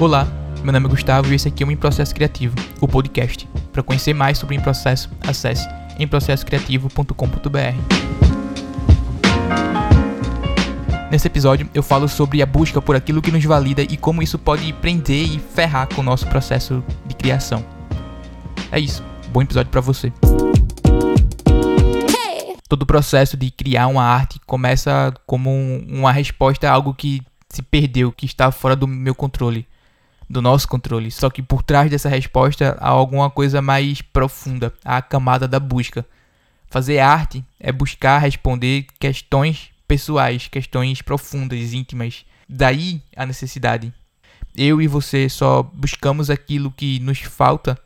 Olá, meu nome é Gustavo e esse aqui é o Em Processo Criativo, o podcast. Para conhecer mais sobre o Em Processo, acesse emprocessocreativo.com.br. Nesse episódio eu falo sobre a busca por aquilo que nos valida e como isso pode prender e ferrar com o nosso processo de criação. É isso, bom episódio para você. Todo o processo de criar uma arte começa como uma resposta a algo que se perdeu, que está fora do meu controle do nosso controle. Só que por trás dessa resposta há alguma coisa mais profunda, a camada da busca. Fazer arte é buscar responder questões pessoais, questões profundas, íntimas. Daí a necessidade. Eu e você só buscamos aquilo que nos falta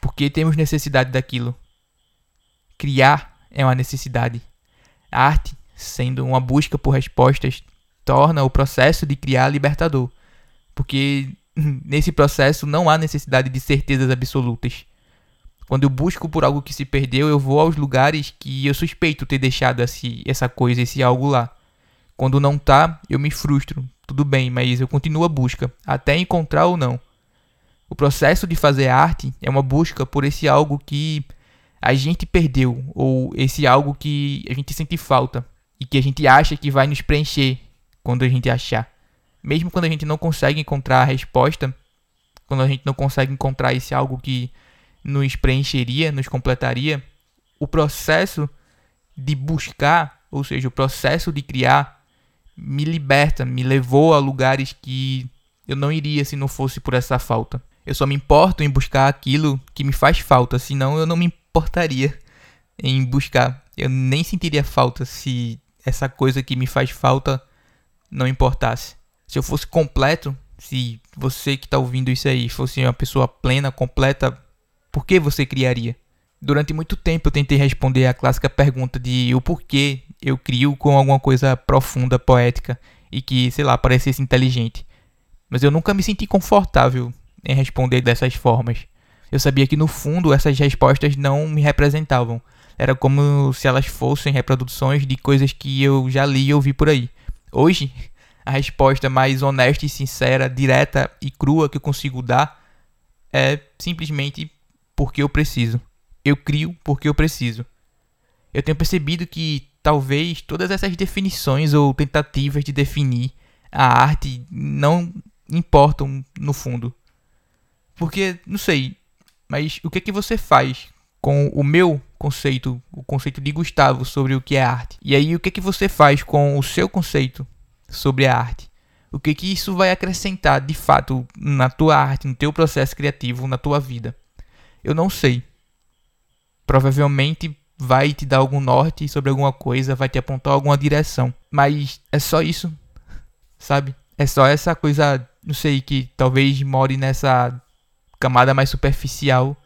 porque temos necessidade daquilo. Criar é uma necessidade. A arte, sendo uma busca por respostas, torna o processo de criar libertador. Porque nesse processo não há necessidade de certezas absolutas. Quando eu busco por algo que se perdeu, eu vou aos lugares que eu suspeito ter deixado esse, essa coisa, esse algo lá. Quando não tá, eu me frustro. Tudo bem, mas eu continuo a busca, até encontrar ou não. O processo de fazer arte é uma busca por esse algo que a gente perdeu, ou esse algo que a gente sente falta e que a gente acha que vai nos preencher quando a gente achar mesmo quando a gente não consegue encontrar a resposta, quando a gente não consegue encontrar esse algo que nos preencheria, nos completaria, o processo de buscar, ou seja, o processo de criar, me liberta, me levou a lugares que eu não iria se não fosse por essa falta. Eu só me importo em buscar aquilo que me faz falta, senão eu não me importaria em buscar. Eu nem sentiria falta se essa coisa que me faz falta não importasse se eu fosse completo, se você que está ouvindo isso aí fosse uma pessoa plena, completa, por que você criaria? Durante muito tempo eu tentei responder a clássica pergunta de o porquê eu crio com alguma coisa profunda, poética e que, sei lá, parecesse inteligente. Mas eu nunca me senti confortável em responder dessas formas. Eu sabia que no fundo essas respostas não me representavam. Era como se elas fossem reproduções de coisas que eu já li e ouvi por aí. Hoje, a resposta mais honesta e sincera, direta e crua que eu consigo dar é simplesmente porque eu preciso. Eu crio porque eu preciso. Eu tenho percebido que talvez todas essas definições ou tentativas de definir a arte não importam no fundo. Porque, não sei, mas o que é que você faz com o meu conceito, o conceito de Gustavo sobre o que é arte? E aí o que é que você faz com o seu conceito sobre a arte. O que que isso vai acrescentar de fato na tua arte, no teu processo criativo, na tua vida? Eu não sei. Provavelmente vai te dar algum norte sobre alguma coisa, vai te apontar alguma direção, mas é só isso, sabe? É só essa coisa, não sei, que talvez more nessa camada mais superficial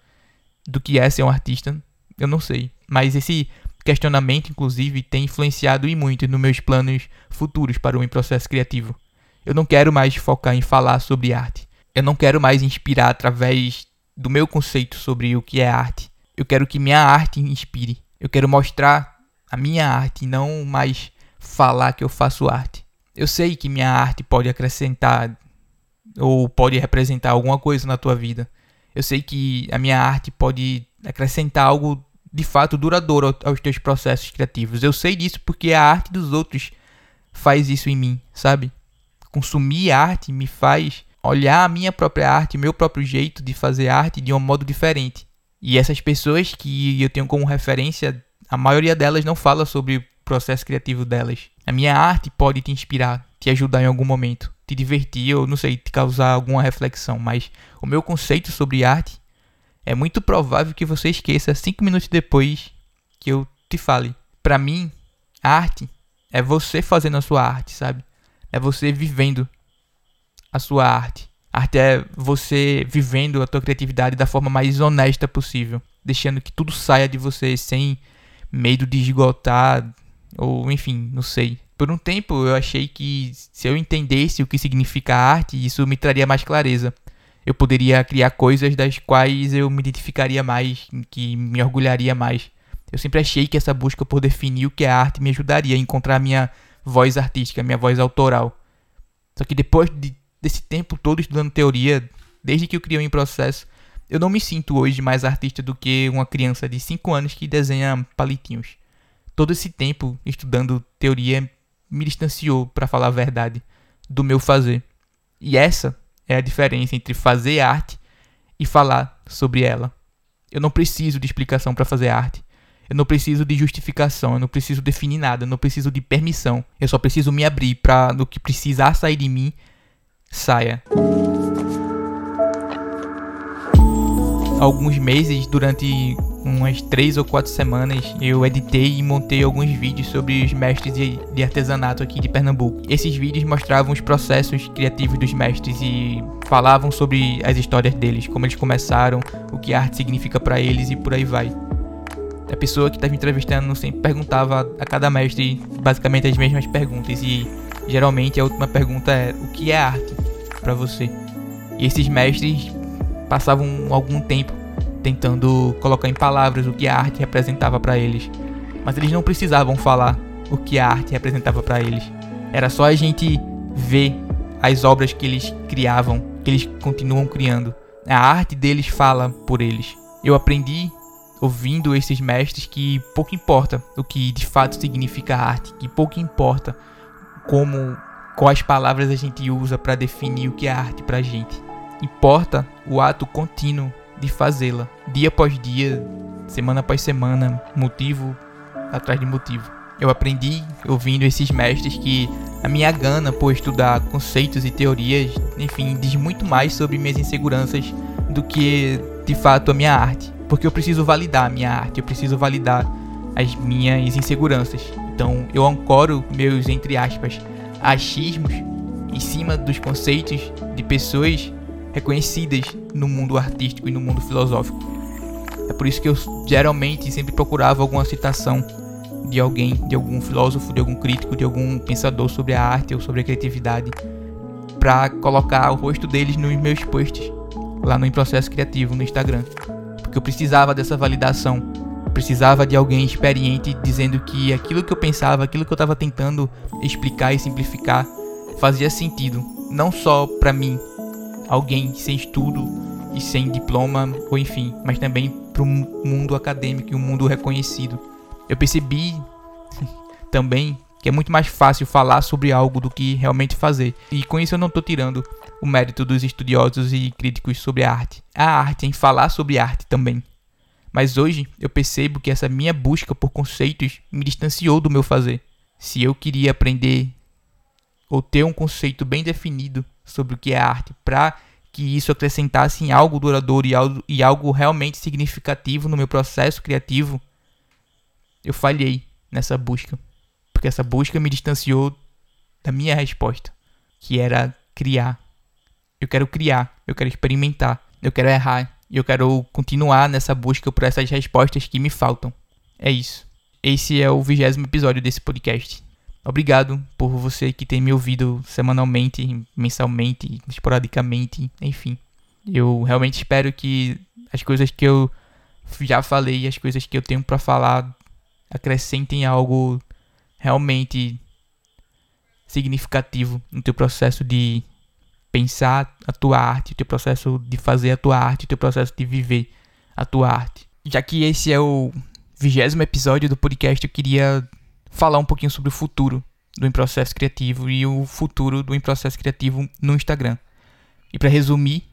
do que é ser um artista. Eu não sei. Mas esse questionamento, inclusive, tem influenciado e muito nos meus planos futuros para o meu processo criativo. Eu não quero mais focar em falar sobre arte. Eu não quero mais inspirar através do meu conceito sobre o que é arte. Eu quero que minha arte inspire. Eu quero mostrar a minha arte não mais falar que eu faço arte. Eu sei que minha arte pode acrescentar ou pode representar alguma coisa na tua vida. Eu sei que a minha arte pode acrescentar algo de fato duradouro aos teus processos criativos. Eu sei disso porque a arte dos outros faz isso em mim, sabe? Consumir arte me faz olhar a minha própria arte, meu próprio jeito de fazer arte de um modo diferente. E essas pessoas que eu tenho como referência, a maioria delas não fala sobre o processo criativo delas. A minha arte pode te inspirar, te ajudar em algum momento, te divertir ou não sei, te causar alguma reflexão, mas o meu conceito sobre arte é muito provável que você esqueça cinco minutos depois que eu te fale. Para mim, arte é você fazendo a sua arte, sabe? É você vivendo a sua arte. Arte é você vivendo a tua criatividade da forma mais honesta possível, deixando que tudo saia de você sem medo de esgotar ou enfim, não sei. Por um tempo eu achei que se eu entendesse o que significa arte, isso me traria mais clareza eu poderia criar coisas das quais eu me identificaria mais, que me orgulharia mais. Eu sempre achei que essa busca por definir o que é arte me ajudaria a encontrar a minha voz artística, a minha voz autoral. Só que depois de desse tempo todo estudando teoria, desde que eu criei em processo, eu não me sinto hoje mais artista do que uma criança de 5 anos que desenha palitinhos. Todo esse tempo estudando teoria me distanciou, para falar a verdade, do meu fazer. E essa é a diferença entre fazer arte e falar sobre ela. Eu não preciso de explicação para fazer arte. Eu não preciso de justificação, eu não preciso definir nada, eu não preciso de permissão. Eu só preciso me abrir para no que precisar sair de mim, saia. Alguns meses, durante umas três ou quatro semanas, eu editei e montei alguns vídeos sobre os mestres de, artesanato aqui de Pernambuco. Esses vídeos mostravam os processos criativos dos mestres e falavam sobre as histórias deles, como eles começaram, o que a arte significa para eles e por aí vai. A pessoa que estava entrevistando sempre perguntava a cada mestre basicamente as mesmas perguntas e geralmente a última pergunta é: o que é arte para você? E esses mestres passavam algum tempo tentando colocar em palavras o que a arte representava para eles, mas eles não precisavam falar o que a arte representava para eles. Era só a gente ver as obras que eles criavam, que eles continuam criando. A arte deles fala por eles. Eu aprendi ouvindo esses mestres que pouco importa o que de fato significa arte, que pouco importa como quais palavras a gente usa para definir o que é arte pra gente. Importa o ato contínuo de fazê-la, dia após dia, semana após semana, motivo atrás de motivo. Eu aprendi ouvindo esses mestres que a minha gana por estudar conceitos e teorias, enfim, diz muito mais sobre minhas inseguranças do que de fato a minha arte. Porque eu preciso validar a minha arte, eu preciso validar as minhas inseguranças. Então eu ancoro meus, entre aspas, achismos em cima dos conceitos de pessoas reconhecidas no mundo artístico e no mundo filosófico. É por isso que eu geralmente sempre procurava alguma citação de alguém, de algum filósofo, de algum crítico, de algum pensador sobre a arte ou sobre a criatividade, para colocar o rosto deles nos meus posts lá no Processo Criativo no Instagram, porque eu precisava dessa validação, precisava de alguém experiente dizendo que aquilo que eu pensava, aquilo que eu estava tentando explicar e simplificar fazia sentido, não só para mim, alguém sem estudo e sem diploma ou enfim, mas também para o mundo acadêmico e um mundo reconhecido. Eu percebi também que é muito mais fácil falar sobre algo do que realmente fazer. E com isso eu não estou tirando o mérito dos estudiosos e críticos sobre a arte. A arte em falar sobre arte também. Mas hoje eu percebo que essa minha busca por conceitos me distanciou do meu fazer. Se eu queria aprender ou ter um conceito bem definido sobre o que é arte para que isso acrescentasse em algo duradouro e algo, e algo realmente significativo no meu processo criativo, eu falhei nessa busca. Porque essa busca me distanciou da minha resposta, que era criar. Eu quero criar, eu quero experimentar, eu quero errar, e eu quero continuar nessa busca por essas respostas que me faltam. É isso. Esse é o vigésimo episódio desse podcast. Obrigado por você que tem me ouvido semanalmente, mensalmente, esporadicamente, enfim. Eu realmente espero que as coisas que eu já falei, as coisas que eu tenho para falar acrescentem algo realmente significativo no teu processo de pensar a tua arte, o teu processo de fazer a tua arte, o teu processo de viver a tua arte. Já que esse é o vigésimo episódio do podcast, eu queria falar um pouquinho sobre o futuro do Em Processo Criativo e o futuro do Em Processo Criativo no Instagram. E para resumir,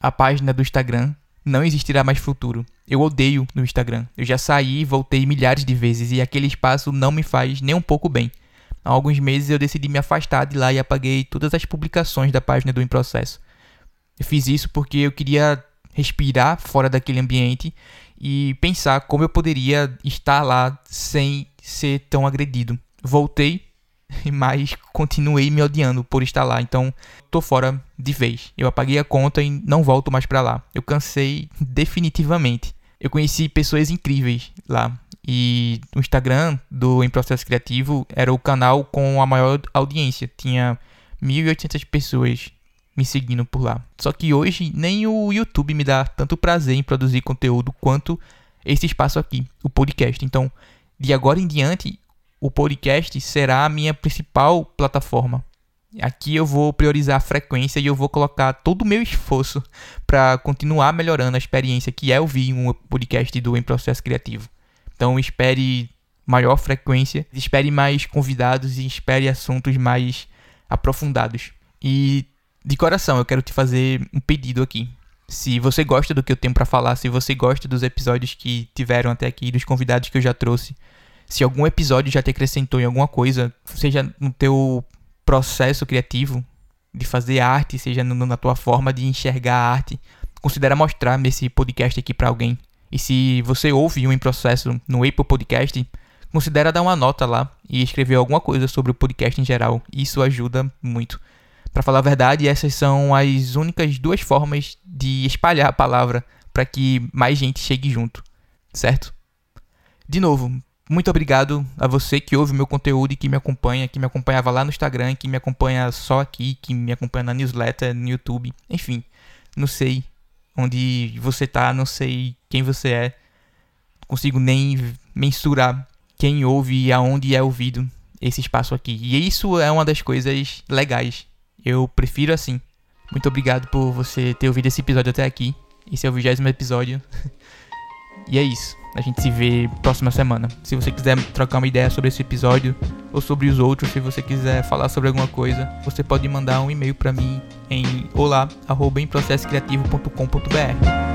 a página do Instagram não existirá mais futuro. Eu odeio no Instagram. Eu já saí e voltei milhares de vezes e aquele espaço não me faz nem um pouco bem. Há alguns meses eu decidi me afastar de lá e apaguei todas as publicações da página do Em Processo. Eu fiz isso porque eu queria respirar fora daquele ambiente e pensar como eu poderia estar lá sem ser tão agredido. Voltei, mas continuei me odiando por estar lá, então tô fora de vez. Eu apaguei a conta e não volto mais para lá. Eu cansei definitivamente. Eu conheci pessoas incríveis lá. E o Instagram do Em Processo Criativo era o canal com a maior audiência. Tinha 1.800 pessoas me seguindo por lá. Só que hoje nem o YouTube me dá tanto prazer em produzir conteúdo quanto esse espaço aqui, o podcast. Então, de agora em diante, o podcast será a minha principal plataforma. Aqui eu vou priorizar a frequência e eu vou colocar todo o meu esforço para continuar melhorando a experiência que é ouvir um podcast do Em Processo Criativo. Então espere maior frequência, espere mais convidados e espere assuntos mais aprofundados. E de coração, eu quero te fazer um pedido aqui. Se você gosta do que eu tenho para falar, se você gosta dos episódios que tiveram até aqui, dos convidados que eu já trouxe, se algum episódio já te acrescentou em alguma coisa, seja no teu processo criativo de fazer arte, seja na tua forma de enxergar a arte, considera mostrar esse podcast aqui para alguém. E se você ouve um em processo no Apple Podcast, considera dar uma nota lá e escrever alguma coisa sobre o podcast em geral. Isso ajuda muito. Para falar a verdade, essas são as únicas duas formas de espalhar a palavra para que mais gente chegue junto, certo? De novo, muito obrigado a você que ouve o meu conteúdo e que me acompanha, que me acompanhava lá no Instagram, que me acompanha só aqui, que me acompanha na newsletter, no YouTube, enfim. Não sei onde você tá, não sei quem você é. Não consigo nem mensurar quem ouve e aonde é ouvido esse espaço aqui. E isso é uma das coisas legais. Eu prefiro assim. Muito obrigado por você ter ouvido esse episódio até aqui. Esse é o vigésimo episódio. e é isso. A gente se vê próxima semana. Se você quiser trocar uma ideia sobre esse episódio ou sobre os outros, se você quiser falar sobre alguma coisa, você pode mandar um e-mail para mim em olá@emprocessocreativo.com.br.